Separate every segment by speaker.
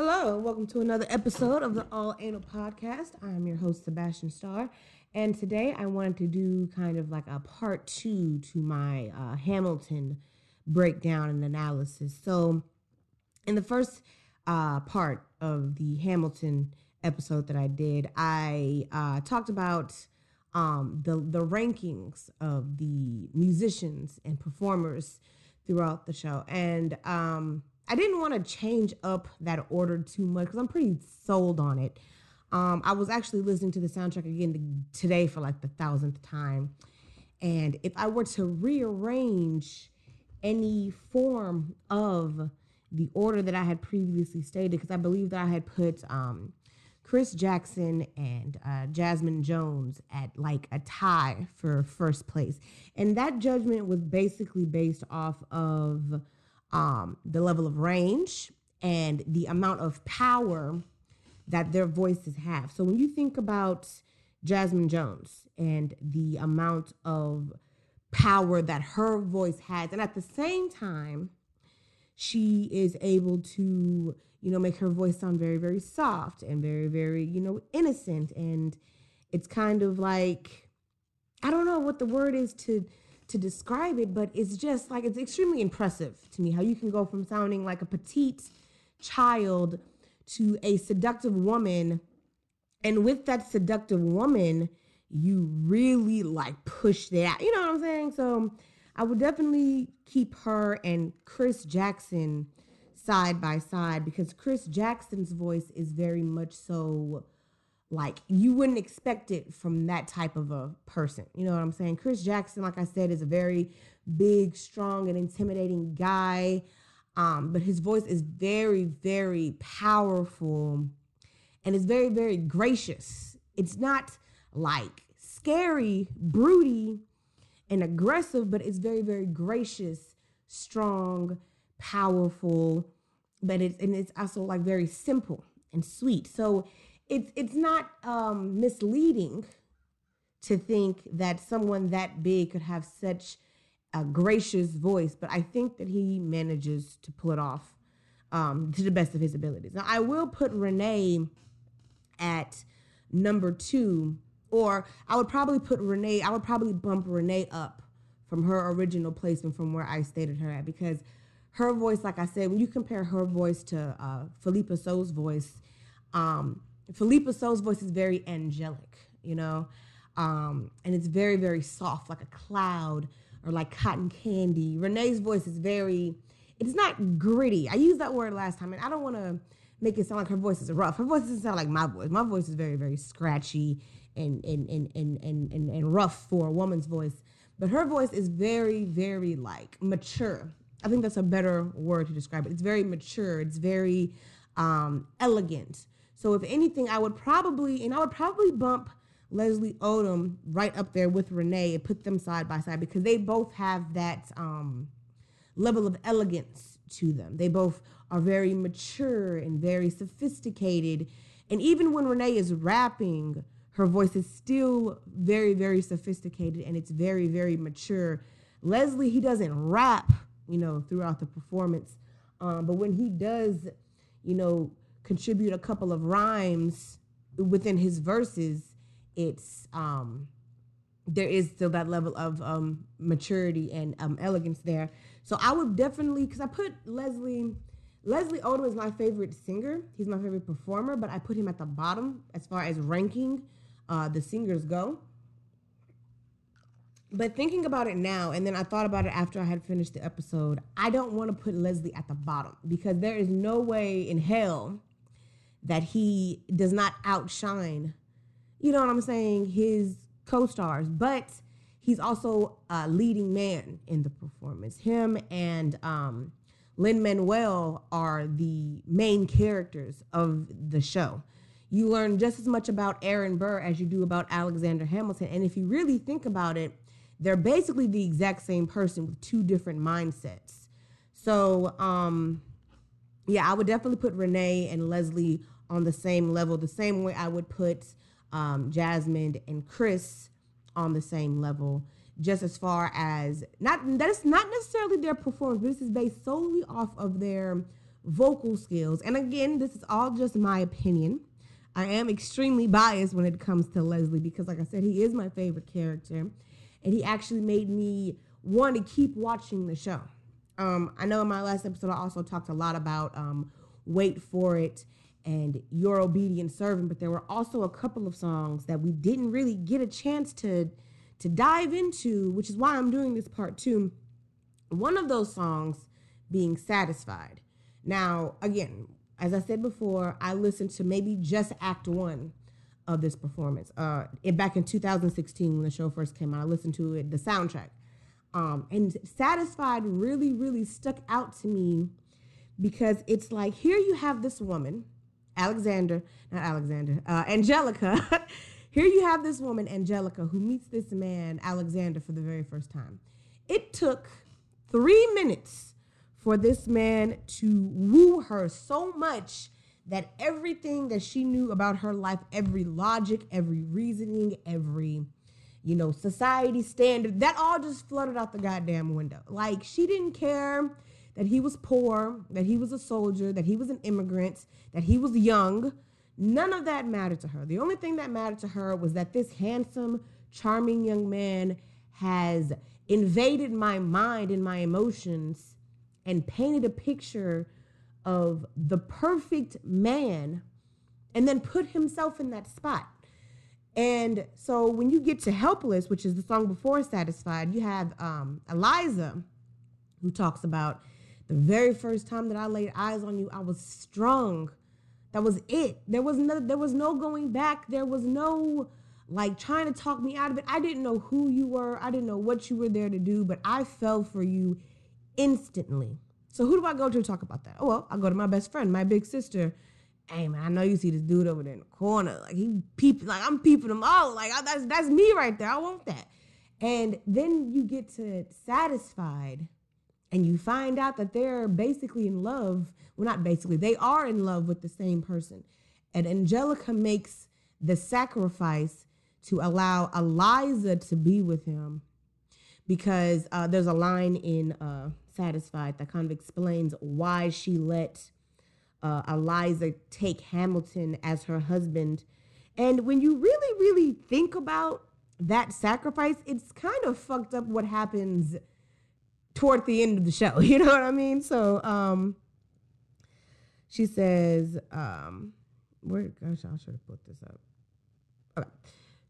Speaker 1: Hello, welcome to another episode of the All Anal Podcast. I'm your host, Sebastian Starr, and today I wanted to do kind of like a part two to my uh, Hamilton breakdown and analysis. So, in the first uh, part of the Hamilton episode that I did, I uh, talked about um, the the rankings of the musicians and performers throughout the show, and um, I didn't want to change up that order too much because I'm pretty sold on it. Um, I was actually listening to the soundtrack again today for like the thousandth time. And if I were to rearrange any form of the order that I had previously stated, because I believe that I had put um, Chris Jackson and uh, Jasmine Jones at like a tie for first place. And that judgment was basically based off of um, the level of range and the amount of power that their voices have. So when you think about Jasmine Jones and the amount of power that her voice has, and at the same time, she is able to, you know, make her voice sound very, very soft and very, very, you know, innocent. And it's kind of like, I don't know what the word is to to describe it, but it's just like it's extremely impressive to me how you can go from sounding like a petite child to a seductive woman. And with that seductive woman, you really like push that. You know what I'm saying? So I would definitely keep her and Chris Jackson side by side because Chris Jackson's voice is very much so like you wouldn't expect it from that type of a person. You know what I'm saying? Chris Jackson, like I said, is a very big, strong, and intimidating guy. Um, but his voice is very, very powerful and it's very, very gracious. It's not like scary, broody, and aggressive, but it's very, very gracious, strong, powerful, but it's and it's also like very simple and sweet. So it's it's not um, misleading to think that someone that big could have such a gracious voice, but I think that he manages to pull it off um, to the best of his abilities. Now, I will put Renee at number two, or I would probably put Renee, I would probably bump Renee up from her original placement from where I stated her at because her voice, like I said, when you compare her voice to uh, Phillipa Soo's voice, um, Phillipa Soo's voice is very angelic, you know, um, and it's very, very soft, like a cloud or like cotton candy. Renee's voice is very, it's not gritty. I used that word last time, and I don't want to make it sound like her voice is rough. Her voice doesn't sound like my voice. My voice is very, very scratchy and and and and and, and, and rough for a woman's voice. But her voice is very, very like mature. I think that's a better word to describe it. It's very mature. It's very um, elegant. So if anything, I would probably, and I would probably bump Leslie Odom right up there with Renee and put them side by side because they both have that um, level of elegance to them. They both are very mature and very sophisticated. And even when Renee is rapping, her voice is still very, very sophisticated and it's very, very mature. Leslie, he doesn't rap, you know, throughout the performance. Um, but when he does, you know, contribute a couple of rhymes within his verses, it's um there is still that level of um maturity and um elegance there. So I would definitely because I put Leslie Leslie Odom is my favorite singer. He's my favorite performer, but I put him at the bottom as far as ranking uh, the singers go. But thinking about it now, and then I thought about it after I had finished the episode, I don't want to put Leslie at the bottom because there is no way in hell that he does not outshine, you know what I'm saying, his co stars. But he's also a leading man in the performance. Him and um, Lin Manuel are the main characters of the show. You learn just as much about Aaron Burr as you do about Alexander Hamilton. And if you really think about it, they're basically the exact same person with two different mindsets. So, um, yeah, I would definitely put Renee and Leslie on the same level, the same way I would put um, Jasmine and Chris on the same level. Just as far as not that is not necessarily their performance, but this is based solely off of their vocal skills. And again, this is all just my opinion. I am extremely biased when it comes to Leslie because, like I said, he is my favorite character. And he actually made me want to keep watching the show. Um, I know in my last episode, I also talked a lot about um, Wait for It and Your Obedient Servant, but there were also a couple of songs that we didn't really get a chance to to dive into, which is why I'm doing this part two. One of those songs being Satisfied. Now, again, as I said before, I listened to maybe just act one of this performance. Uh, it, back in 2016 when the show first came out, I listened to it, the soundtrack. Um, and Satisfied really, really stuck out to me because it's like here you have this woman, Alexander, not Alexander, uh, Angelica. here you have this woman, Angelica, who meets this man, Alexander, for the very first time. It took three minutes for this man to woo her so much that everything that she knew about her life, every logic, every reasoning, every, you know, society standard, that all just flooded out the goddamn window. Like she didn't care that he was poor, that he was a soldier, that he was an immigrant, that he was young. None of that mattered to her. The only thing that mattered to her was that this handsome, charming young man has invaded my mind and my emotions and painted a picture of the perfect man and then put himself in that spot. And so when you get to Helpless, which is the song before Satisfied, you have um, Eliza who talks about the very first time that I laid eyes on you, I was strong. That was it. There was no there was no going back. There was no like trying to talk me out of it. I didn't know who you were. I didn't know what you were there to do, but I fell for you instantly. So who do I go to talk about that? Oh well, I go to my best friend, my big sister. Hey man, I know you see this dude over there in the corner. Like he peep, like I'm peeping him out. Like I, that's that's me right there. I want that. And then you get to satisfied, and you find out that they're basically in love. Well, not basically, they are in love with the same person. And Angelica makes the sacrifice to allow Eliza to be with him because uh, there's a line in uh, satisfied that kind of explains why she let uh, Eliza take Hamilton as her husband. And when you really, really think about that sacrifice, it's kind of fucked up what happens toward the end of the show. You know what I mean? So um, she says, um, where, gosh, I should have put this up. Okay.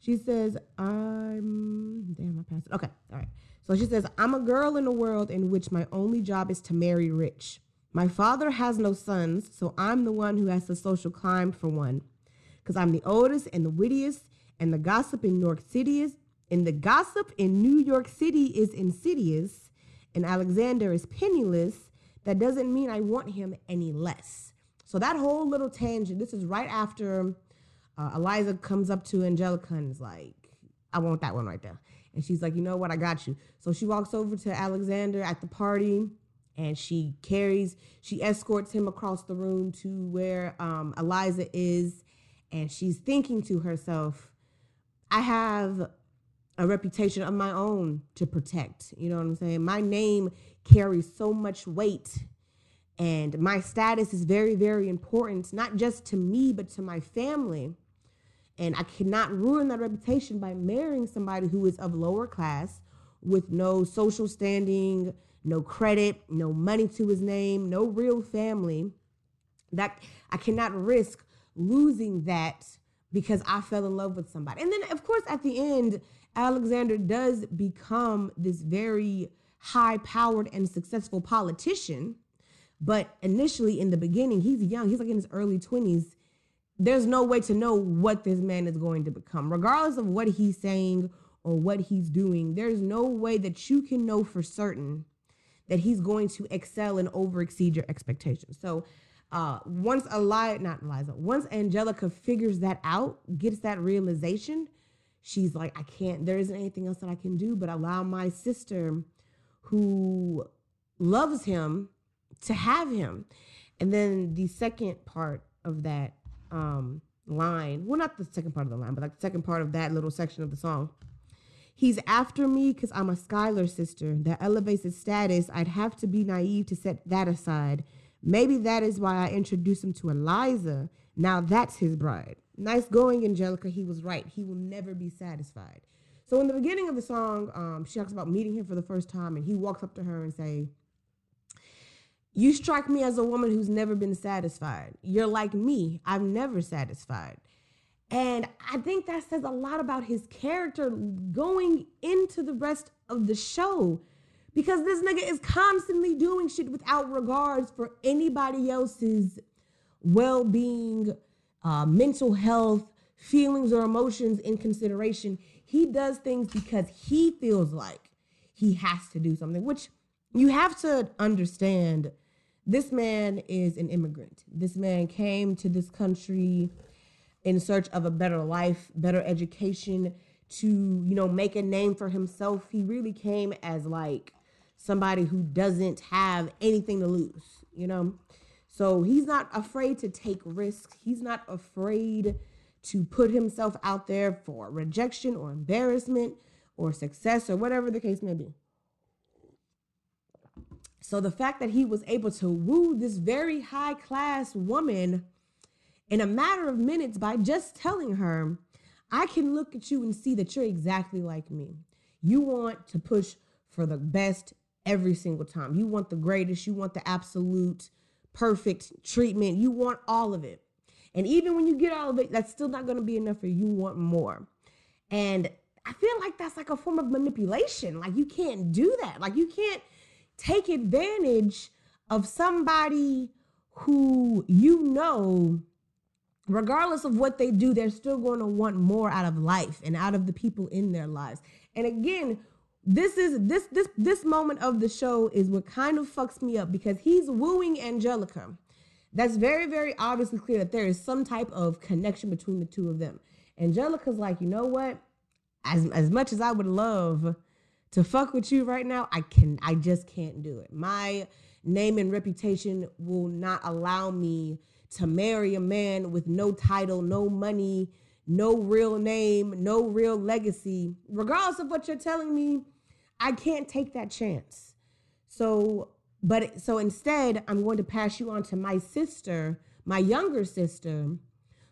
Speaker 1: She says, I'm, damn, I passed it. Okay. All right. So she says, I'm a girl in a world in which my only job is to marry rich. My father has no sons, so I'm the one who has to social climb for one. Because I'm the oldest and the wittiest, and the gossip in New York City is, and the gossip in New York City is insidious, and Alexander is penniless. That doesn't mean I want him any less. So that whole little tangent, this is right after uh, Eliza comes up to Angelica and is like, I want that one right there. And she's like, you know what? I got you. So she walks over to Alexander at the party and she carries, she escorts him across the room to where um, Eliza is. And she's thinking to herself, I have a reputation of my own to protect. You know what I'm saying? My name carries so much weight. And my status is very, very important, not just to me, but to my family. And I cannot ruin that reputation by marrying somebody who is of lower class with no social standing, no credit, no money to his name, no real family. That I cannot risk losing that because I fell in love with somebody. And then, of course, at the end, Alexander does become this very high powered and successful politician. But initially, in the beginning, he's young, he's like in his early 20s there's no way to know what this man is going to become, regardless of what he's saying or what he's doing. There's no way that you can know for certain that he's going to excel and over exceed your expectations. So, uh, once Eliza, not Eliza, once Angelica figures that out, gets that realization, she's like, I can't, there isn't anything else that I can do but allow my sister who loves him to have him. And then the second part of that um, line. Well, not the second part of the line, but like the second part of that little section of the song. He's after me because I'm a Schuyler sister. That elevates his status. I'd have to be naive to set that aside. Maybe that is why I introduced him to Eliza. Now that's his bride. Nice going, Angelica. He was right. He will never be satisfied. So in the beginning of the song, um, she talks about meeting him for the first time, and he walks up to her and say, "You strike me as a woman who's never been satisfied. You're like me. I'm never satisfied." And I think that says a lot about his character going into the rest of the show because this nigga is constantly doing shit without regards for anybody else's well being, uh, mental health, feelings, or emotions in consideration. He does things because he feels like he has to do something, which you have to understand. This man is an immigrant. This man came to this country in search of a better life, better education, to, you know, make a name for himself. He really came as like somebody who doesn't have anything to lose, you know? So he's not afraid to take risks. He's not afraid to put himself out there for rejection or embarrassment or success or whatever the case may be. So the fact that he was able to woo this very high class woman in a matter of minutes by just telling her, I can look at you and see that you're exactly like me. You want to push for the best every single time. You want the greatest, you want the absolute perfect treatment, you want all of it. And even when you get all of it, that's still not going to be enough for you. You want more. And I feel like that's like a form of manipulation. Like you can't do that. Like you can't take advantage of somebody who you know regardless of what they do, they're still going to want more out of life and out of the people in their lives. And again, this is this this this moment of the show is what kind of fucks me up because he's wooing Angelica. That's very very obviously clear that there is some type of connection between the two of them. Angelica's like, "You know what? As as much as I would love to fuck with you right now, I can I just can't do it. My name and reputation will not allow me to marry a man with no title, no money, no real name, no real legacy, regardless of what you're telling me, I can't take that chance. So, but so instead, I'm going to pass you on to my sister, my younger sister,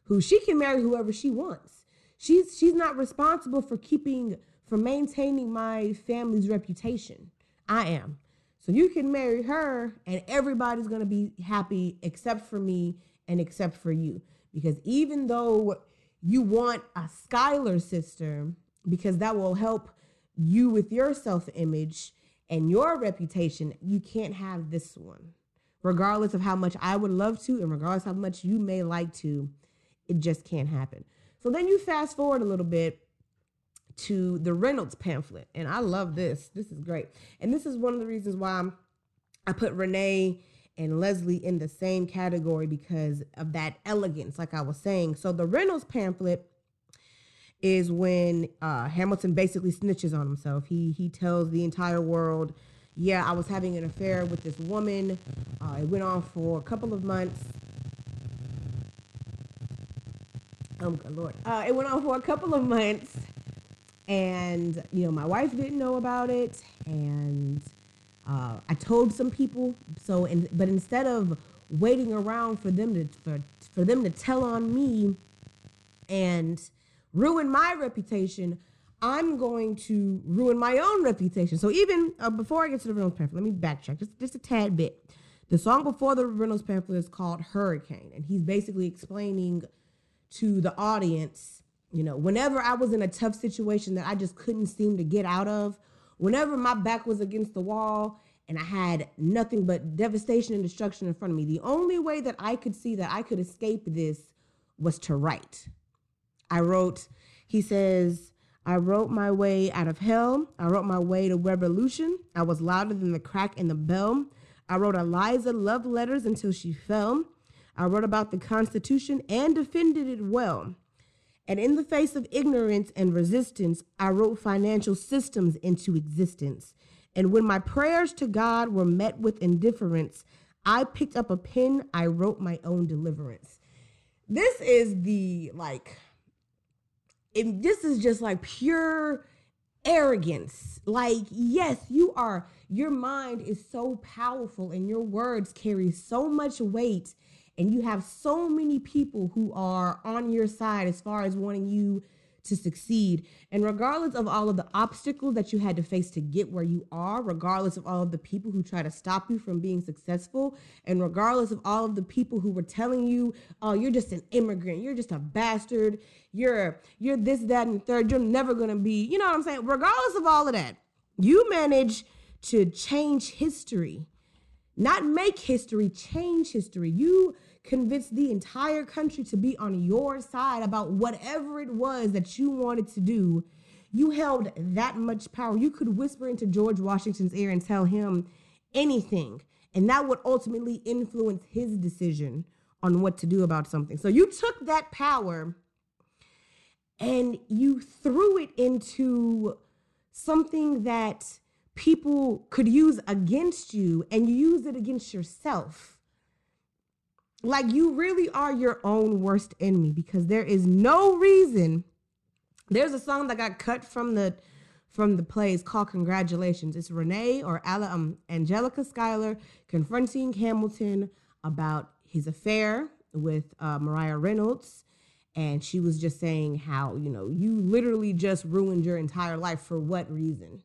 Speaker 1: who she can marry whoever she wants. She's she's not responsible for keeping for maintaining my family's reputation. I am. So you can marry her and everybody's going to be happy except for me and except for you. Because even though you want a Schuyler sister, because that will help you with your self image and your reputation, you can't have this one. Regardless of how much I would love to, and regardless how much you may like to, it just can't happen. So then you fast forward a little bit to the Reynolds pamphlet. And I love this. This is great. And this is one of the reasons why I'm, I put Renee and Leslie in the same category because of that elegance, like I was saying. So the Reynolds pamphlet is when uh, Hamilton basically snitches on himself. He he tells the entire world, "Yeah, I was having an affair with this woman. Uh, it went on for a couple of months." Oh good lord! Uh, it went on for a couple of months, and you know my wife didn't know about it. And uh, i told some people. So and but instead of waiting around for them to for, for them to tell on me and ruin my reputation i'm going to ruin my own reputation. So even uh, before i get to the reynolds pamphlet let me backtrack just, just a tad bit. The song before the reynolds pamphlet is called hurricane and he's basically explaining to the audience you know, whenever I was in a tough situation that I just couldn't seem to get out of, whenever my back was against the wall and I had nothing but devastation and destruction in front of me, the only way that I could see that I could escape this was to write. I wrote, he says, I wrote my way out of hell. I wrote my way to revolution. I was louder than the crack in the bell. I wrote Eliza love letters until she fell. I wrote about the Constitution and defended it well. And in the face of ignorance and resistance, I wrote financial systems into existence. And when my prayers to God were met with indifference, I picked up a pen, I wrote my own deliverance. This is the like, it, this is just like pure arrogance. Like, yes, you are, your mind is so powerful and your words carry so much weight, and you have so many people who are on your side as far as wanting you to succeed. And regardless of all of the obstacles that you had to face to get where you are, regardless of all of the people who try to stop you from being successful, and regardless of all of the people who were telling you, "Oh, you're just an immigrant, you're just a bastard, you're you're this, that, and third, you're never gonna be," you know what I'm saying? Regardless of all of that, you manage to change history, not make history, change history. You convinced the entire country to be on your side about whatever it was that you wanted to do. You held that much power. You could whisper into George Washington's ear and tell him anything. And that would ultimately influence his decision on what to do about something. So you took that power and you threw it into something that people could use against you and you used it against yourself like you really are your own worst enemy because there is no reason. There's a song that got cut from the from the plays called Congratulations. It's Renee or um, Angelica Schuyler confronting Hamilton about his affair with uh, Maria Reynolds. And she was just saying how, you know, you literally just ruined your entire life for what reason?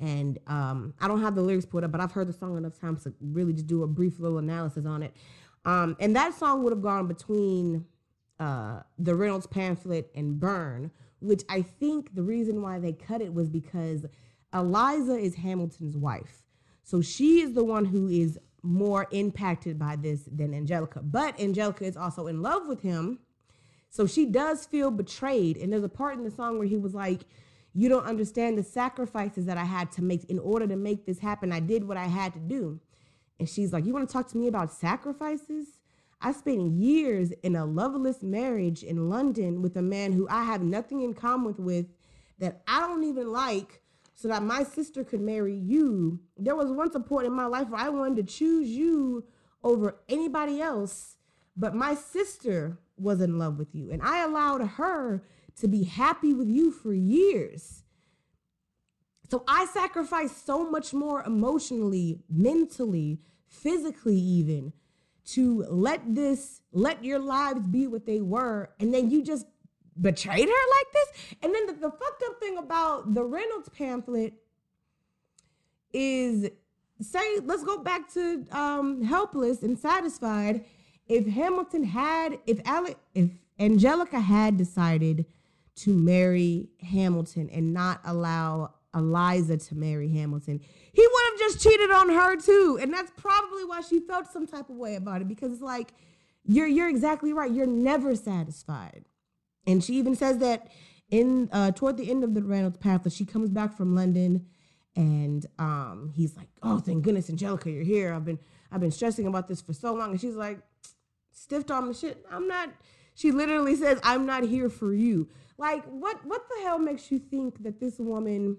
Speaker 1: And um, I don't have the lyrics put up, but I've heard the song enough times to really just do a brief little analysis on it. Um, and that song would have gone between uh, the Reynolds pamphlet and Burn, which I think the reason why they cut it was because Eliza is Hamilton's wife. So she is the one who is more impacted by this than Angelica. But Angelica is also in love with him. So she does feel betrayed. And there's a part in the song where he was like, You don't understand the sacrifices that I had to make in order to make this happen. I did what I had to do. And she's like, You want to talk to me about sacrifices? I spent years in a loveless marriage in London with a man who I have nothing in common with that I don't even like so that my sister could marry you. There was once a point in my life where I wanted to choose you over anybody else, but my sister was in love with you and I allowed her to be happy with you for years. So I sacrificed so much more emotionally, mentally, physically, even to let this, let your lives be what they were. And then you just betrayed her like this. And then the, the fucked up thing about the Reynolds pamphlet is say, let's go back to um, helpless and satisfied. If Hamilton had, if Alec, if Angelica had decided to marry Hamilton and not allow Eliza to marry Hamilton, he would have just cheated on her too. And that's probably why she felt some type of way about it because it's like you're you're exactly right. You're never satisfied. And she even says that in uh toward the end of the Reynolds pamphlet, she comes back from London and um he's like, "Oh, thank goodness Angelica, you're here. I've been I've been stressing about this for so long." And she's like, stiffed on the shit. I'm not she literally says, "I'm not here for you." Like, what what the hell makes you think that this woman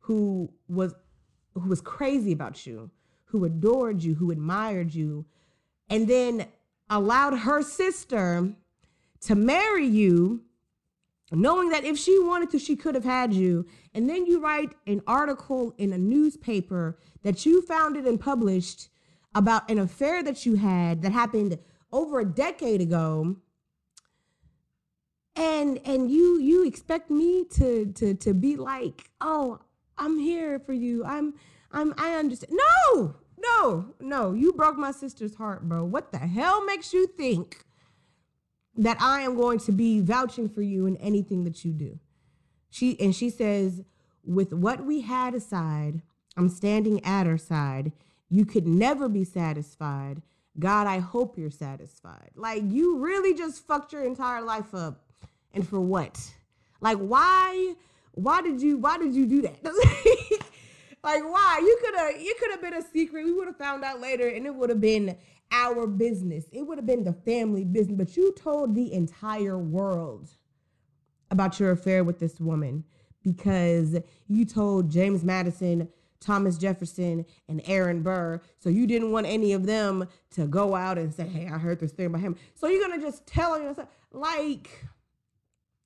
Speaker 1: who was who was crazy about you, who adored you, who admired you, and then allowed her sister to marry you, knowing that if she wanted to, she could have had you. And then you write an article in a newspaper that you founded and published about an affair that you had that happened over a decade ago and and you you expect me to to to be like oh I'm here for you. I'm I'm I understand. No, no, no. You broke my sister's heart, bro. What the hell makes you think that I am going to be vouching for you in anything that you do? She and she says, with what we had aside, I'm standing at her side. You could never be satisfied. God, I hope you're satisfied. Like you really just fucked your entire life up. And for what? Like why why did you why did you do that? like why? You could have you could have been a secret. We would have found out later and it would have been our business. It would have been the family business, but you told the entire world about your affair with this woman because you told James Madison, Thomas Jefferson, and Aaron Burr. So you didn't want any of them to go out and say, "Hey, I heard this thing about him." So you're gonna just tell yourself, like,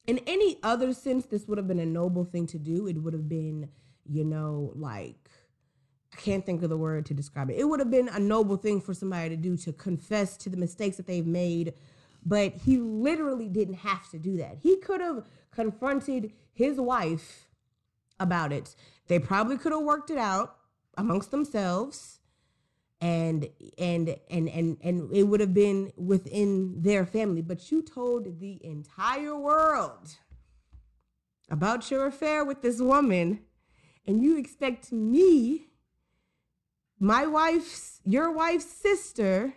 Speaker 1: in any other sense, this would have been a noble thing to do. It would have been, you know, like I can't think of the word to describe it. It would have been a noble thing for somebody to do to confess to the mistakes that they've made, but he literally didn't have to do that. He could have confronted his wife about it. They probably could have worked it out amongst themselves and and and and and it would have been within their family. But you told the entire world about your affair with this woman and you expect me my wife's your wife's sister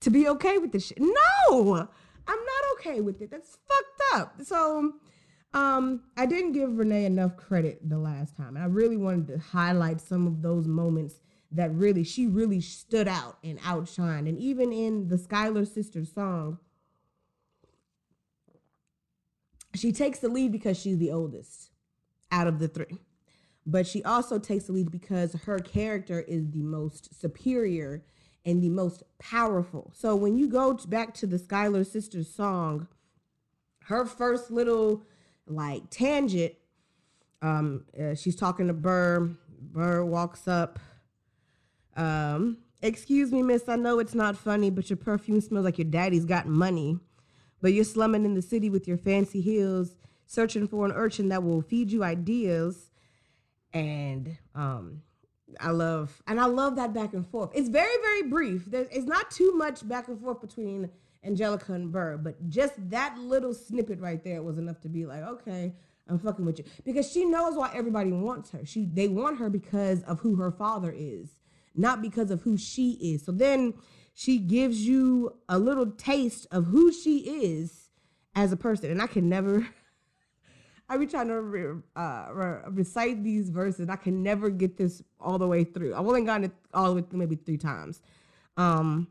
Speaker 1: to be okay with this shit. No! I'm not okay with it. That's fucked up. So um i didn't give renee enough credit the last time. And i really wanted to highlight some of those moments that really she really stood out and outshined. And even in the Schuyler Sisters song, she takes the lead because she's the oldest out of the three. But she also takes the lead because her character is the most superior and the most powerful. So when you go back to the Schuyler Sisters song, her first little like tangent, um, uh, she's talking to Burr. Burr walks up um, excuse me, miss, I know it's not funny, but your perfume smells like your daddy's got money. But you're slumming in the city with your fancy heels, searching for an urchin that will feed you ideas. And um, I love, and I love that back and forth. It's very, very brief. There's, it's not too much back and forth between Angelica and Burr, but just that little snippet right there was enough to be like, okay, I'm fucking with you because she knows why everybody wants her. She they want her because of who her father is not because of who she is. So then she gives you a little taste of who she is as a person. And I can never, I be trying to re, uh, re, recite these verses. I can never get this all the way through. I've only gotten it all the way through maybe three times. Um,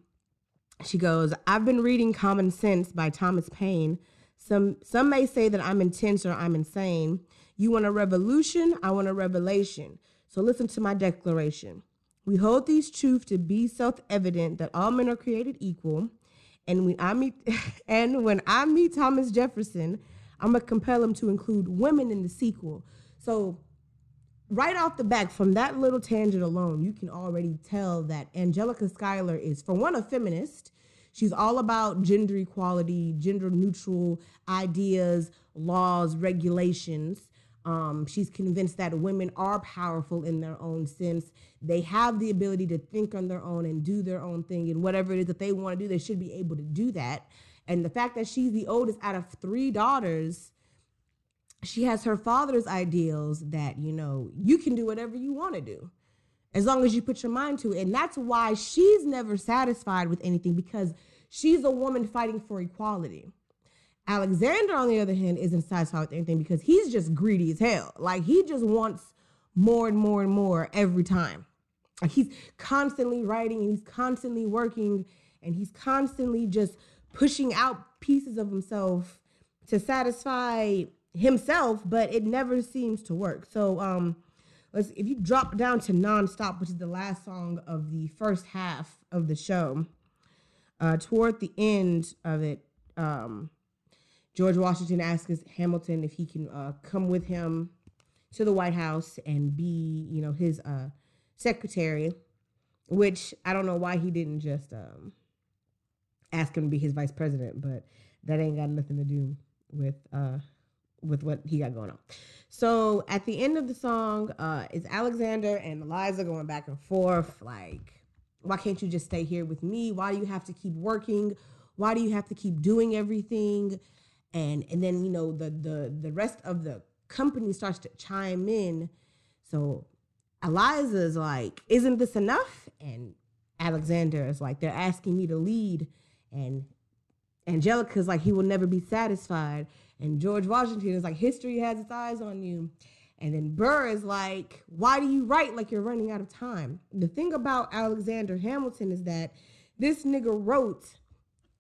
Speaker 1: she goes, I've been reading Common Sense by Thomas Paine. Some some may say that I'm intense or I'm insane. You want a revolution? I want a revelation. So listen to my declaration. We hold these truths to be self-evident that all men are created equal. And when I meet and when I meet Thomas Jefferson, I'm gonna compel him to include women in the sequel. So right off the back, from that little tangent alone, you can already tell that Angelica Schuyler is, for one, a feminist. She's all about gender equality, gender neutral ideas, laws, regulations. Um, she's convinced that women are powerful in their own sense. They have the ability to think on their own and do their own thing, and whatever it is that they want to do, they should be able to do that. And the fact that she's the oldest out of three daughters, she has her father's ideals that, you know, you can do whatever you want to do as long as you put your mind to it. And that's why she's never satisfied with anything because she's a woman fighting for equality. Alexander, on the other hand, isn't satisfied with anything because he's just greedy as hell. Like he just wants more and more and more every time. Like he's constantly writing and he's constantly working and he's constantly just pushing out pieces of himself to satisfy himself, but it never seems to work. So um let's if you drop down to nonstop, which is the last song of the first half of the show, uh toward the end of it, um George Washington asks Hamilton if he can uh, come with him to the White House and be, you know, his uh, secretary, which I don't know why he didn't just um, ask him to be his vice president, but that ain't got nothing to do with uh, with what he got going on. So at the end of the song, uh, it's Alexander and Eliza going back and forth, like, why can't you just stay here with me? Why do you have to keep working? Why do you have to keep doing everything? And and then you know the the the rest of the company starts to chime in. So eliza's like isn't this enough? And alexander is like they're asking me to lead. And angelica's like he will never be satisfied. And george washington is like history has its eyes on you. And then burr is like why do you write like you're running out of time? The thing about alexander hamilton is that this nigga wrote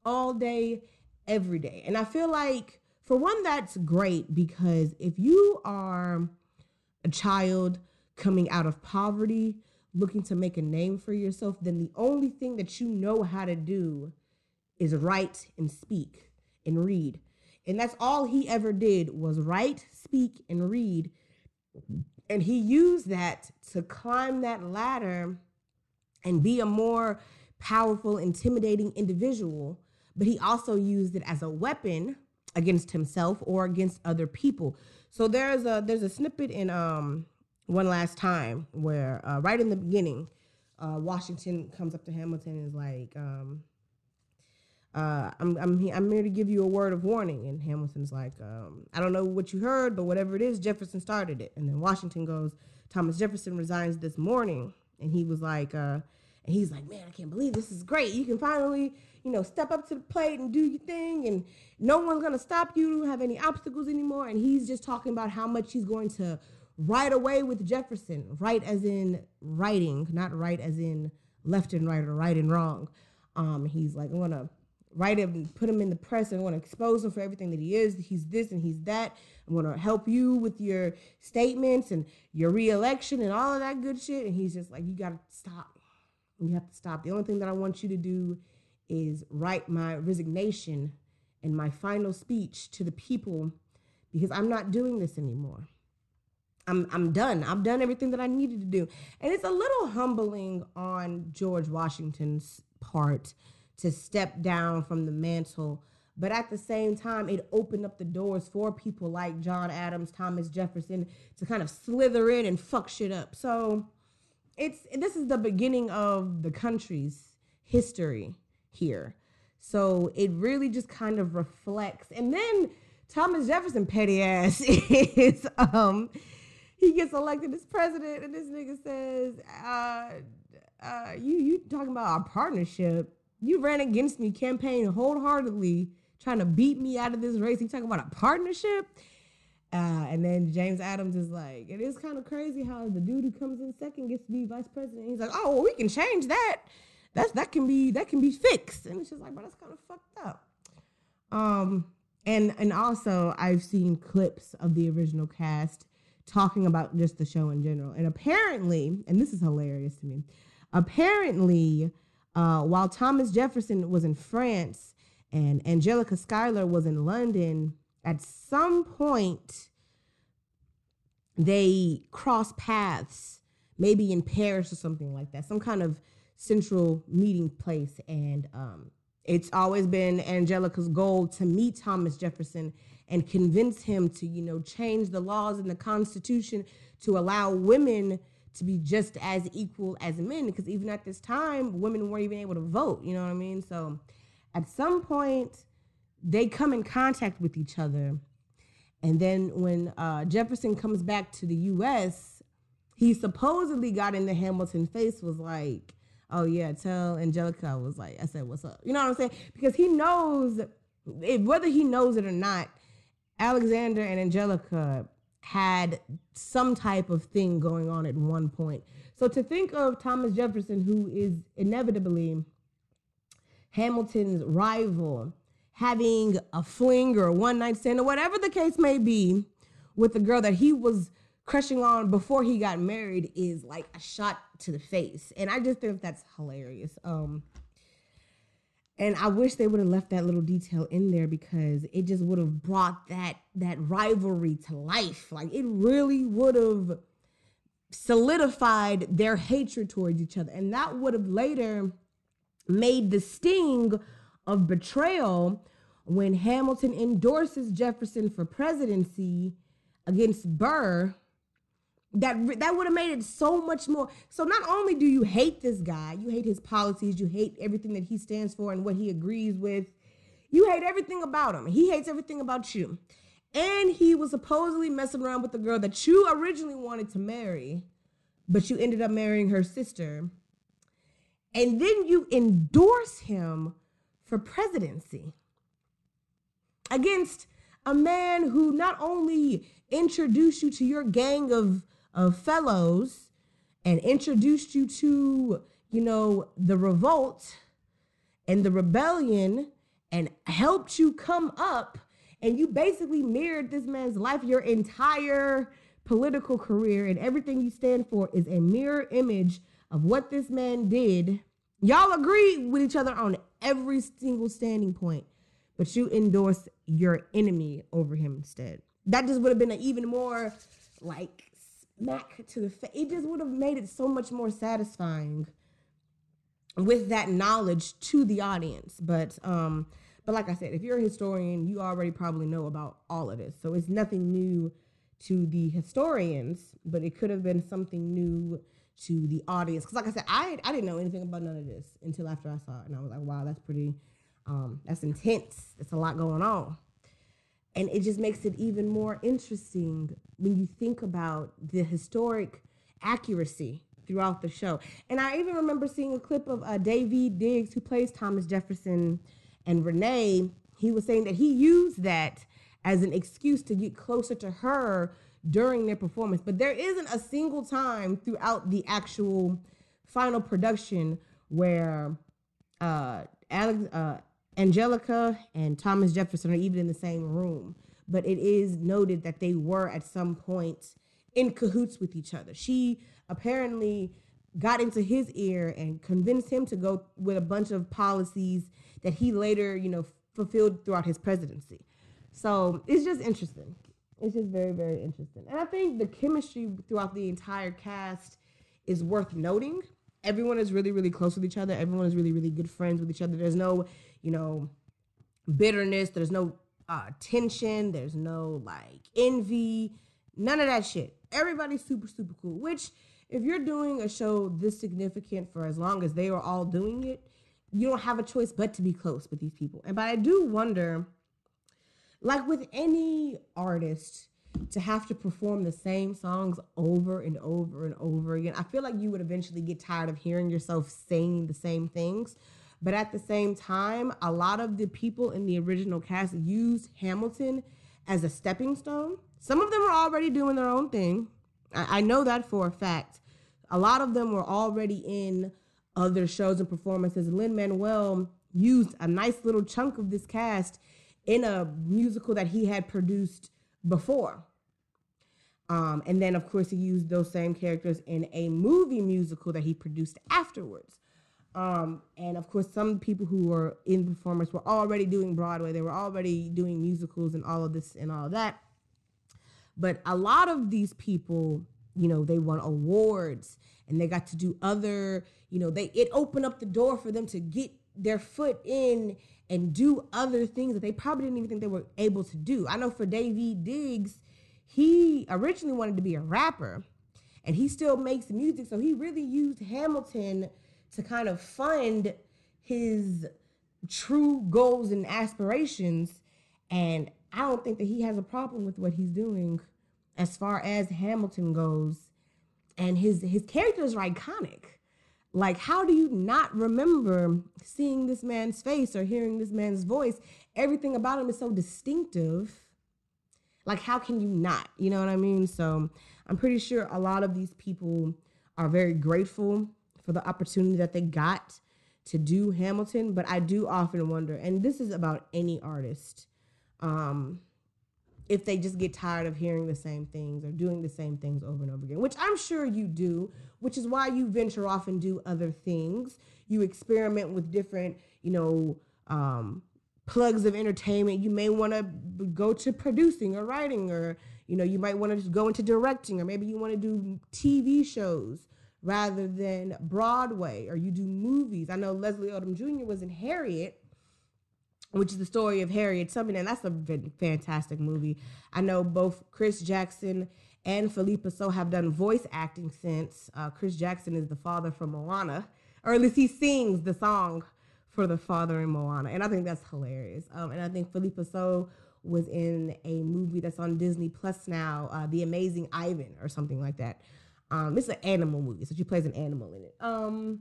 Speaker 1: all day every day. And I feel like, for one, that's great because if you are a child coming out of poverty, looking to make a name for yourself, then the only thing that you know how to do is write and speak and read. And that's all he ever did was write, speak, and read. And he used that to climb that ladder and be a more powerful, intimidating individual. But he also used it as a weapon against himself or against other people. So there's a there's a snippet in um one last time where uh, right in the beginning, uh, Washington comes up to Hamilton and is like, um, uh, I'm I'm I'm here to give you a word of warning. And Hamilton's like, um, I don't know what you heard, but whatever it is, Jefferson started it. And then Washington goes, Thomas Jefferson resigns this morning, and he was like, uh, and he's like, man, I can't believe this is great. You can finally, you know, step up to the plate and do your thing, and no one's gonna stop you. Don't have any obstacles anymore. And he's just talking about how much he's going to right away with Jefferson, right as in writing, not right as in left and right or right and wrong. Um, he's like, I'm gonna write him, put him in the press, and I want to expose him for everything that he is. He's this and he's that. I'm gonna help you with your statements and your reelection and all of that good shit. And he's just like, you gotta stop. You have to stop. The only thing that I want you to do is write my resignation and my final speech to the people because I'm not doing this anymore. I'm I'm done. I've done everything that I needed to do. And it's a little humbling on George Washington's part to step down from the mantle. But at the same time, it opened up the doors for people like John Adams, Thomas Jefferson to kind of slither in and fuck shit up. So it's this is the beginning of the country's history here. So it really just kind of reflects. And then Thomas Jefferson petty ass is um he gets elected as president and this nigga says, uh, uh, you you talking about our partnership. You ran against me campaign wholeheartedly, trying to beat me out of this race. You talking about a partnership? Uh, and then James Adams is like, it is kind of crazy how the dude who comes in second gets to be vice president. He's like, oh, well, we can change that. That's that can be that can be fixed. And it's just like, but that's kind of fucked up. Um, and and also I've seen clips of the original cast talking about just the show in general. And apparently, and this is hilarious to me, apparently, uh, while Thomas Jefferson was in France and Angelica Schuyler was in London, at some point they cross paths, maybe in Paris or something like that, some kind of central meeting place. And um, it's always been Angelica's goal to meet Thomas Jefferson and convince him to, you know, change the laws in the Constitution to allow women to be just as equal as men. Because even at this time, women weren't even able to vote. You know what I mean? So at some point, they come in contact with each other. And then when uh, Jefferson comes back to the US, he supposedly got in the Hamilton face, was like, oh yeah, tell Angelica I was like, I said, what's up? You know what I'm saying? Because he knows, whether he knows it or not, Alexander and Angelica had some type of thing going on at one point. So to think of Thomas Jefferson, who is inevitably Hamilton's rival, having a fling or a one night stand or whatever the case may be with the girl that he was crushing on before he got married is like a shot to the face. And I just think that's hilarious. Um, and I wish they would have left that little detail in there because it just would have brought that that rivalry to life. Like it really would have solidified their hatred towards each other. And that would have later made the sting of betrayal when Hamilton endorses Jefferson for presidency against Burr that that would have made it so much more. So not only do you hate this guy you hate his policies you hate everything that he stands for and what he agrees with. You hate everything about him. He hates everything about you. And he was supposedly messing around with the girl that you originally wanted to marry but you ended up marrying her sister. And then you endorse him for presidency against a man who not only introduced you to your gang of of fellows and introduced you to, you know, the revolt and the rebellion and helped you come up and you basically mirrored this man's life your entire political career and everything you stand for is a mirror image of what this man did y'all agree with each other on every single standing point but you endorse your enemy over him instead. That just would have been an even more like smack to the face. It just would have made it so much more satisfying with that knowledge to the audience. But um, but like I said, if you're a historian, you already probably know about all of this. So it's nothing new to the historians, but it could have been something new to the audience. Because like I said, I I didn't know anything about none of this until after I saw it, and I was like, wow, that's pretty, um, that's intense. It's a lot going on, and it just makes it even more interesting when you think about the historic accuracy throughout the show. And I even remember seeing a clip of uh, Diggs, who plays Thomas Jefferson, and Renee. He was saying that he used that as an excuse to get closer to her during their performance. But there isn't a single time throughout the actual final production where uh, Alex, uh, Angelica and Thomas Jefferson are even in the same room. But it is noted that they were at some point in cahoots with each other. She apparently got into his ear and convinced him to go with a bunch of policies that he later, you know, fulfilled throughout his presidency. So it's just interesting. It's just very, very interesting. And I think the chemistry throughout the entire cast is worth noting. Everyone is really, really close with each other. Everyone is really, really good friends with each other. There's no, you know, bitterness. There's no uh, tension. There's no like envy. None of that shit. Everybody's super, super cool. Which, if you're doing a show this significant for as long as they are all doing it, you don't have a choice but to be close with these people. And but I do wonder, like with any artist, to have to perform the same songs over and over and over again. I feel like you would eventually get tired of hearing yourself saying the same things. But at the same time, a lot of the people in the original cast used Hamilton as a stepping stone. Some of them were already doing their own thing. I, I know that for a fact. A lot of them were already in other shows and performances. Lin Manuel used a nice little chunk of this cast in a musical that he had produced before. Um, and then, of course, he used those same characters in a movie musical that he produced afterwards. Um, and of course, some people who were in performers were already doing Broadway. They were already doing musicals and all of this and all of that. But a lot of these people, you know, they won awards and they got to do other, you know, they it opened up the door for them to get their foot in and do other things that they probably didn't even think they were able to do. I know for Daveed Diggs, he originally wanted to be a rapper and he still makes music. So he really used Hamilton to kind of fund his true goals and aspirations. And I don't think that he has a problem with what he's doing as far as Hamilton goes. And his his characters are iconic. Like, how do you not remember seeing this man's face or hearing this man's voice? Everything about him is so distinctive. Like, how can you not? You know what I mean? So, I'm pretty sure a lot of these people are very grateful for the opportunity that they got to do Hamilton. But I do often wonder, and this is about any artist, um, if they just get tired of hearing the same things or doing the same things over and over again, which I'm sure you do, which is why you venture off and do other things. You experiment with different, you know, um, plugs of entertainment. You may want to go to producing or writing, or, you know, you might want to go into directing, or maybe you want to do TV shows rather than Broadway, or you do movies. I know Leslie Odom Jr. was in Harriet which is the story of Harriet Tubman, and that's a fantastic movie. I know both Chris Jackson and Phillipa Soo have done voice acting since. Uh, Chris Jackson is the father from Moana, or at least he sings the song for the father in Moana, and I think that's hilarious. Um, and I think Phillipa Soo was in a movie that's on Disney Plus now, uh, The Amazing Ivan, or something like that. Um, it's an animal movie, so she plays an animal in it. Um,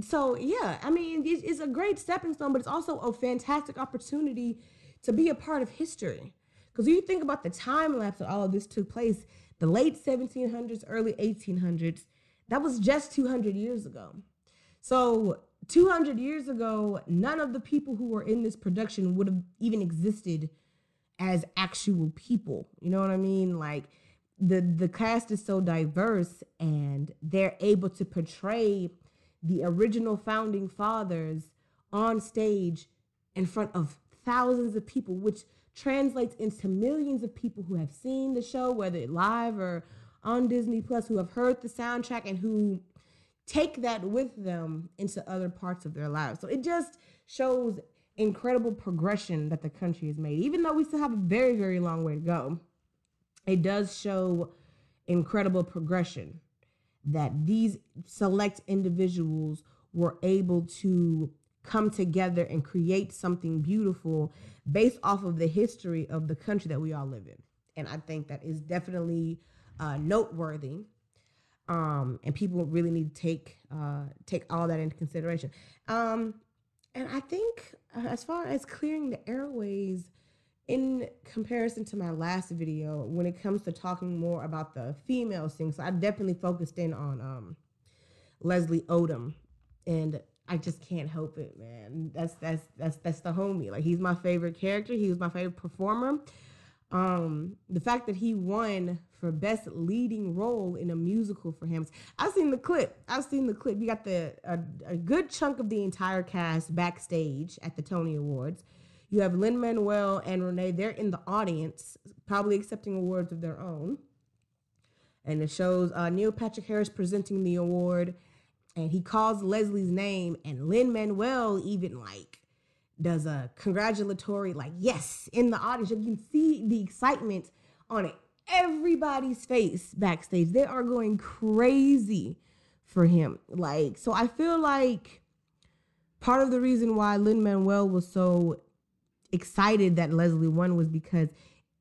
Speaker 1: so yeah, I mean, it's, a great stepping stone, but it's also a fantastic opportunity to be a part of history. Because you think about the time lapse that all of this took place, the late 1700s, early 1800s, that was just 200 years ago. So 200 years ago, none of the people who were in this production would have even existed as actual people. You know what I mean? Like the the cast is so diverse and they're able to portray the original founding fathers on stage in front of thousands of people, which translates into millions of people who have seen the show, whether live or on Disney Plus, who have heard the soundtrack and who take that with them into other parts of their lives. So it just shows incredible progression that the country has made. Even though we still have a very, very long way to go, it does show incredible progression that these select individuals were able to come together and create something beautiful based off of the history of the country that we all live in. And I think that is definitely uh, noteworthy. Um, and people really need to take uh, take all that into consideration. Um, and I think uh, as far as clearing the airways, in comparison to my last video, when it comes to talking more about the female singers, so I definitely focused in on um, Leslie Odom, and I just can't help it, man. That's that's that's that's the homie. Like he's my favorite character. He was my favorite performer. Um, the fact that he won for best leading role in a musical for him. I've seen the clip. I've seen the clip. You got the a, a good chunk of the entire cast backstage at the Tony Awards. You have Lin Manuel and Renee. They're in the audience, probably accepting awards of their own. And it shows uh, Neil Patrick Harris presenting the award, and he calls Leslie's name, and Lin Manuel even like does a congratulatory like yes in the audience. You can see the excitement on it. everybody's face backstage. They are going crazy for him. Like so, I feel like part of the reason why Lin Manuel was so excited that Leslie won was because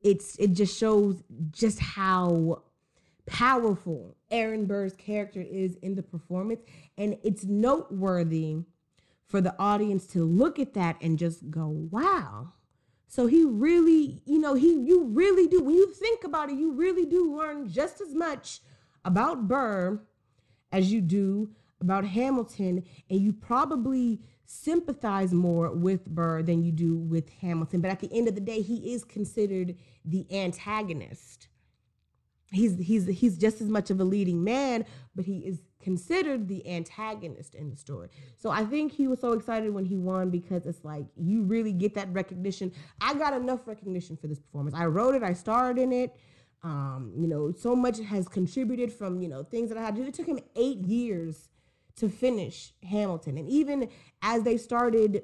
Speaker 1: it's it just shows just how powerful Aaron Burr's character is in the performance. And it's noteworthy for the audience to look at that and just go wow. So he really you know he you really do when you think about it you really do learn just as much about Burr as you do about Hamilton and you probably sympathize more with Burr than you do with Hamilton. But at the end of the day, he is considered the antagonist. He's he's he's just as much of a leading man, but he is considered the antagonist in the story. So I think he was so excited when he won because it's like you really get that recognition. I got enough recognition for this performance. I wrote it, I starred in it. Um, you know, so much has contributed from, you know, things that I had to do. It took him eight years to finish Hamilton. And even as they started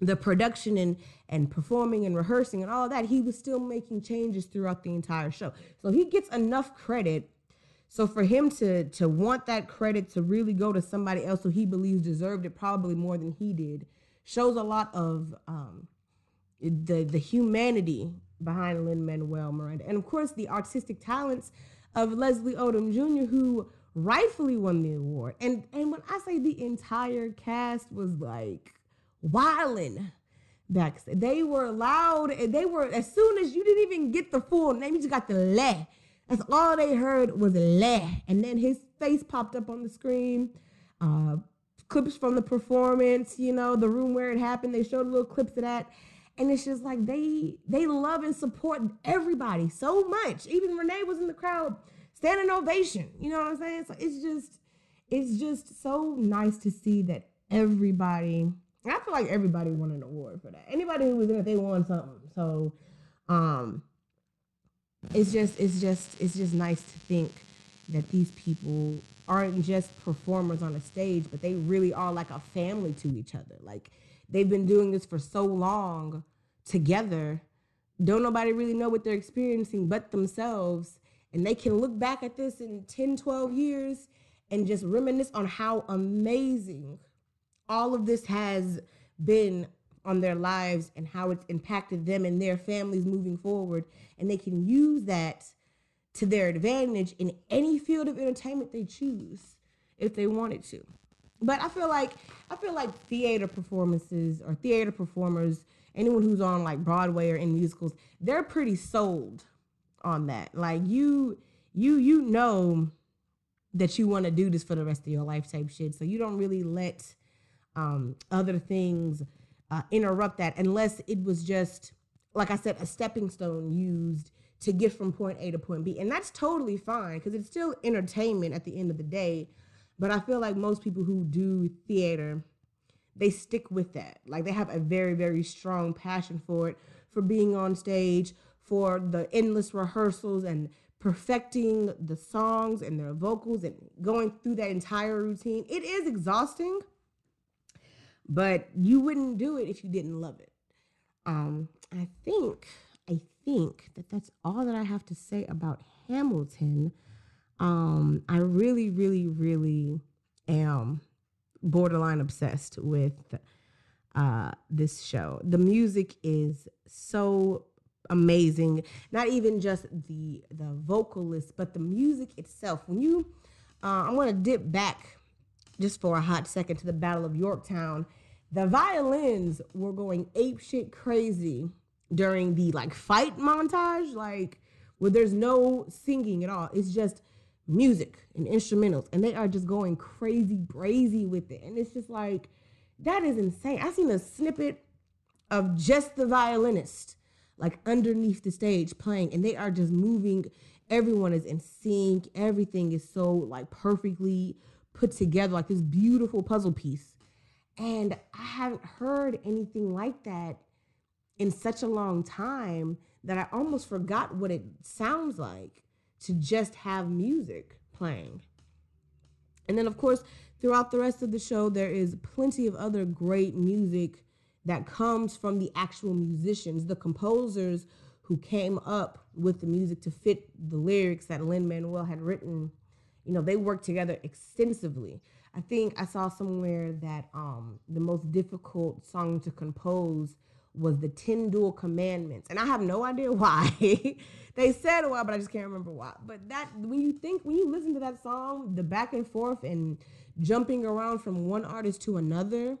Speaker 1: the production and and performing and rehearsing and all that, he was still making changes throughout the entire show. So he gets enough credit. So for him to to want that credit to really go to somebody else who he believes deserved it probably more than he did shows a lot of um, the the humanity behind Lin Manuel Miranda, and of course the artistic talents of Leslie Odom Jr., who rightfully won the award. And and when I say the entire cast was like wilding backstage, they were loud and they were as soon as you didn't even get the full name, you just got the le. That's all they heard was le. And then his face popped up on the screen. Uh, clips from the performance, you know, the room where it happened. They showed little clips of that. And it's just like they they love and support everybody so much. Even Renee was in the crowd standing ovation. You know what I'm saying? So it's just it's just so nice to see that everybody I feel like everybody won an award for that. Anybody who was in it, they won something. So um it's just it's just it's just nice to think that these people aren't just performers on a stage, but they really are like a family to each other. Like they've been doing this for so long together. Don't nobody really know what they're experiencing but themselves and they can look back at this in 10, 12 years and just reminisce on how amazing all of this has been on their lives and how it's impacted them and their families moving forward. And they can use that to their advantage in any field of entertainment they choose if they wanted to. But I feel like I feel like theater performances or theater performers, anyone who's on like Broadway or in musicals, they're pretty sold on that. Like you you you know that you want to do this for the rest of your life type shit. So you don't really let um other things uh, interrupt that unless it was just like I said a stepping stone used to get from point A to point B. And that's totally fine because it's still entertainment at the end of the day. But I feel like most people who do theater, they stick with that. Like they have a very, very strong passion for it, for being on stage, for the endless rehearsals and perfecting the songs and their vocals and going through that entire routine. It is exhausting, but you wouldn't do it if you didn't love it. Um, I think, I think that that's all that I have to say about Hamilton. Um, I really, really, really am borderline obsessed with uh, this show. The music is so amazing. Not even just the the vocalist, but the music itself. When you, uh, I'm gonna dip back just for a hot second to the Battle of Yorktown. The violins were going ape shit crazy during the like fight montage, like where there's no singing at all. It's just music and instrumentals, and they are just going crazy, brazy with it. And it's just like, that is insane. I seen a snippet of just the violinist, like underneath the stage playing, and they are just moving. Everyone is in sync. Everything is so like perfectly put together, like this beautiful puzzle piece. And I haven't heard anything like that in such a long time that I almost forgot what it sounds like to just have music playing. And then, of course, throughout the rest of the show, there is plenty of other great music that comes from the actual musicians, the composers who came up with the music to fit the lyrics that Lin Manuel had written. You know, they worked together extensively. I think I saw somewhere that um, the most difficult song to compose was the 10 duel commandments. And I have no idea why. they said why, but I just can't remember why. But that when you think when you listen to that song, the back and forth and jumping around from one artist to another,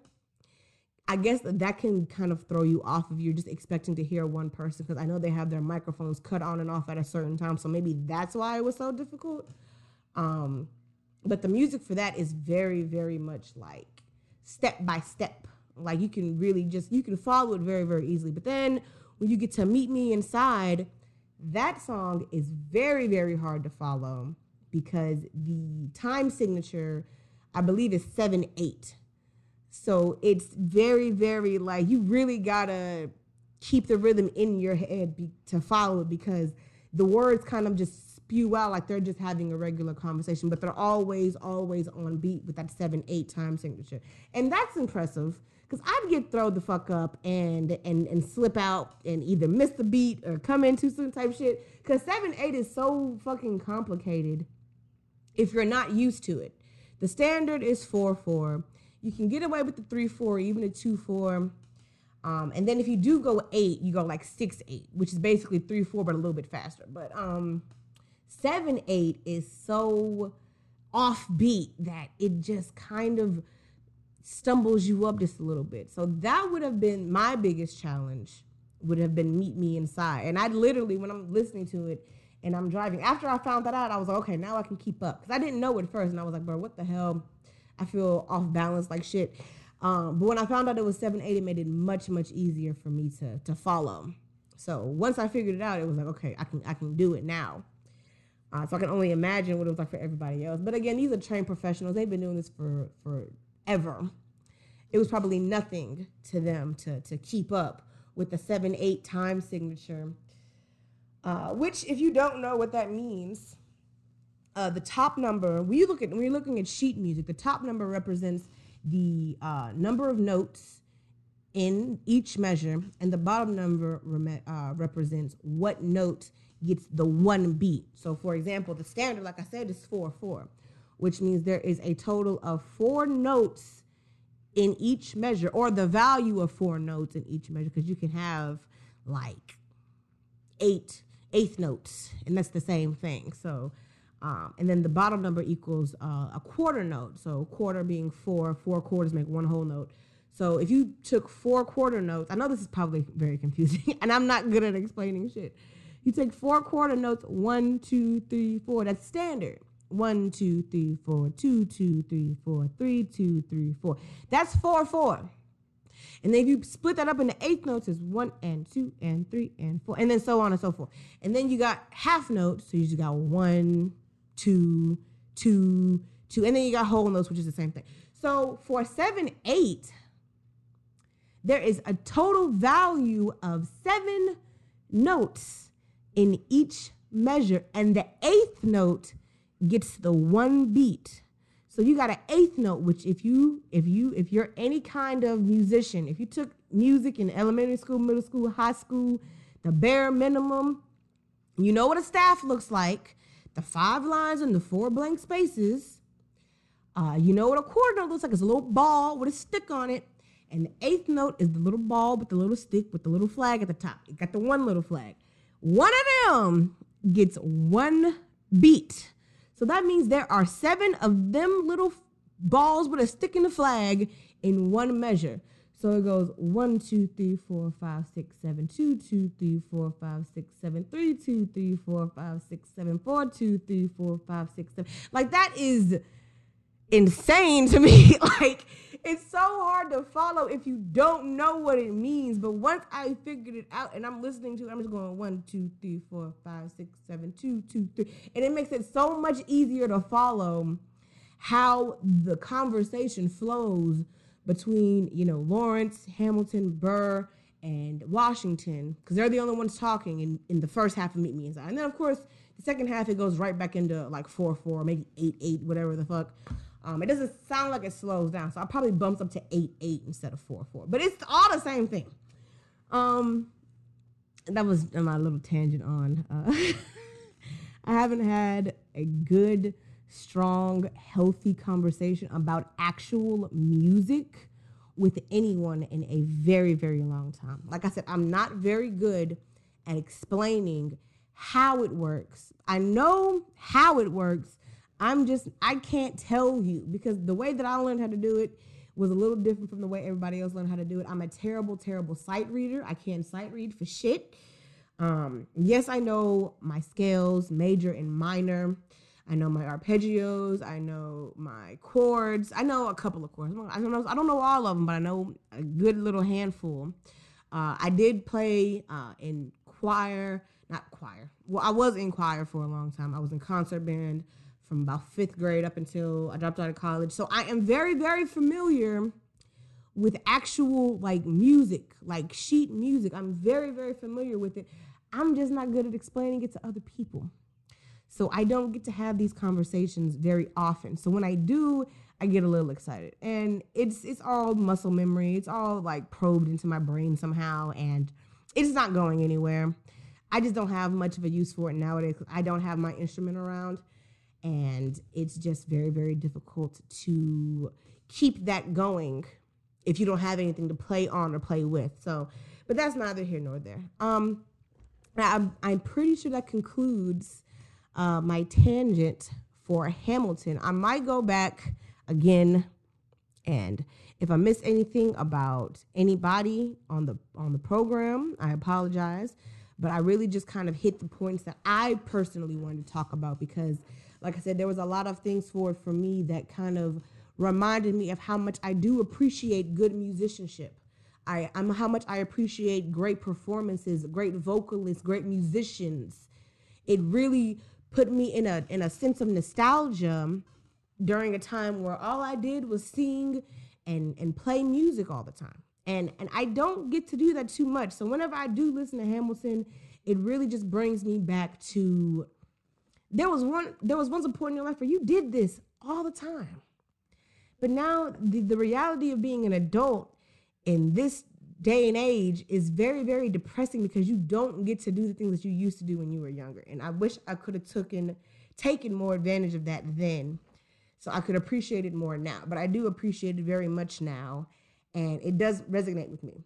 Speaker 1: I guess that can kind of throw you off if you're just expecting to hear one person because I know they have their microphones cut on and off at a certain time. So maybe that's why it was so difficult. Um, but the music for that is very, very much like step by step like you can really just you can follow it very very easily. But then when you get to meet me inside, that song is very very hard to follow because the time signature I believe is 7 8. So it's very very like you really got to keep the rhythm in your head be, to follow it because the words kind of just spew out like they're just having a regular conversation, but they're always, always on beat with that seven, eight time signature. And that's impressive because I'd get thrown the fuck up and and and slip out and either miss the beat or come in too soon type shit. Because seven eight is so fucking complicated if you're not used to it. The standard is four four. You can get away with the three four, even a two four. Um, and then if you do go eight, you go like six eight, which is basically three four, but a little bit faster. But um, seven eight is so offbeat that it just kind of stumbles you up just a little bit. So that would have been my biggest challenge would have been meet me inside. And I literally when I'm listening to it and I'm driving, after I found that out, I was like, okay, now I can keep up. Cause I didn't know it first and I was like, bro, what the hell? I feel off balance like shit. Um, but when I found out it was seven eight, it made it much, much easier for me to to follow. So once I figured it out, it was like, okay, I can I can do it now. Uh, so I can only imagine what it was like for everybody else. But again, these are trained professionals. They've been doing this for for ever. It was probably nothing to them to, to keep up with the 7 8 time signature, uh, which, if you don't know what that means, uh, the top number, we look at, when you're looking at sheet music, the top number represents the uh, number of notes in each measure, and the bottom number uh, represents what note gets the one beat. So, for example, the standard, like I said, is 4 4 which means there is a total of four notes in each measure, or the value of four notes in each measure, because you can have like eight eighth notes, and that's the same thing. So, um, and then the bottom number equals uh, a quarter note. So, quarter being four, four quarters make one whole note. So, if you took four quarter notes, I know this is probably very confusing, and I'm not good at explaining shit. You take four quarter notes, one, two, three, four. That's standard one, two, three, four, two, two, three, four, three, two, three, four. That's four, four. And then if you split that up into eighth notes, it's one and two and three and four, and then so on and so forth. And then you got half notes, so you just got one, two, two, two, and then you got whole notes, which is the same thing. So for seven, eight, there is a total value of seven notes in each measure, and the eighth note gets the one beat. So you got an eighth note, which if you if you if you're any kind of musician, if you took music in elementary school, middle school, high school, the bare minimum, you know what a staff looks like. The five lines and the four blank spaces. Uh, you know what a quarter note looks like? It's a little ball with a stick on it. And the eighth note is the little ball with the little stick with the little flag at the top. You got the one little flag. One of them gets one beat. So that means there are seven of them little balls with a stick and a flag in one measure. So it goes one, two, three, four, five, six, seven, two, two, three, four, five, six, seven, three, two, three, four, five, six, seven, four, two, three, four, five, six, seven. Like that is insane to me. like it's so hard to follow if you don't know what it means. But once I figured it out and I'm listening to it, I'm just going one, two, three, four, five, six, seven, two, two, three. And it makes it so much easier to follow how the conversation flows between, you know, Laurens, Hamilton, Burr, and Washington, because they're the only ones talking in, in the first half of Meet Me Inside. And then of course the second half it goes right back into like four four, maybe eight eight, whatever the fuck. Um, it doesn't sound like it slows down, so I probably bumps up to eight eight instead of four four. But it's all the same thing. Um, that was my little tangent on. Uh, I haven't had a good, strong, healthy conversation about actual music with anyone in a very, very long time. Like I said, I'm not very good at explaining how it works. I know how it works I'm just I can't tell you because the way that I learned how to do it was a little different from the way everybody else learned how to do it. I'm a terrible, terrible sight reader. I can't sight read for shit. Um, yes, I know my scales, major and minor. I know my arpeggios. I know my chords. I know a couple of chords. I don't know. I don't know all of them, but I know a good little handful. Uh, I did play uh, in choir, not choir. Well, I was in choir for a long time. I was in concert band from about fifth grade up until I dropped out of college. So I am very, very familiar with actual like music, like sheet music. I'm very, very familiar with it. I'm just not good at explaining it to other people. So I don't get to have these conversations very often. So when I do, I get a little excited. And it's it's all muscle memory. It's all like probed into my brain somehow and it's not going anywhere. I just don't have much of a use for it nowadays. I don't have my instrument around and it's just very very difficult to keep that going if you don't have anything to play on or play with so but that's neither here nor there um i'm, I'm pretty sure that concludes uh, my tangent for hamilton i might go back again and if i miss anything about anybody on the on the program i apologize but i really just kind of hit the points that i personally wanted to talk about because like I said, there was a lot of things for for me that kind of reminded me of how much I do appreciate good musicianship. I, I'm how much I appreciate great performances, great vocalists, great musicians. It really put me in a in a sense of nostalgia during a time where all I did was sing and and play music all the time. And and I don't get to do that too much. So whenever I do listen to Hamilton, it really just brings me back to there was one there was once a point in your life where you did this all the time. But now the, the reality of being an adult in this day and age is very, very depressing because you don't get to do the things that you used to do when you were younger. And I wish I could have taken taken more advantage of that then. So I could appreciate it more now. But I do appreciate it very much now. And it does resonate with me.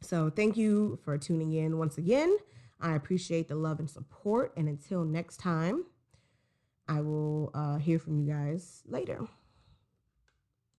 Speaker 1: So thank you for tuning in once again. I appreciate the love and support. And until next time, I will uh, hear from you guys later.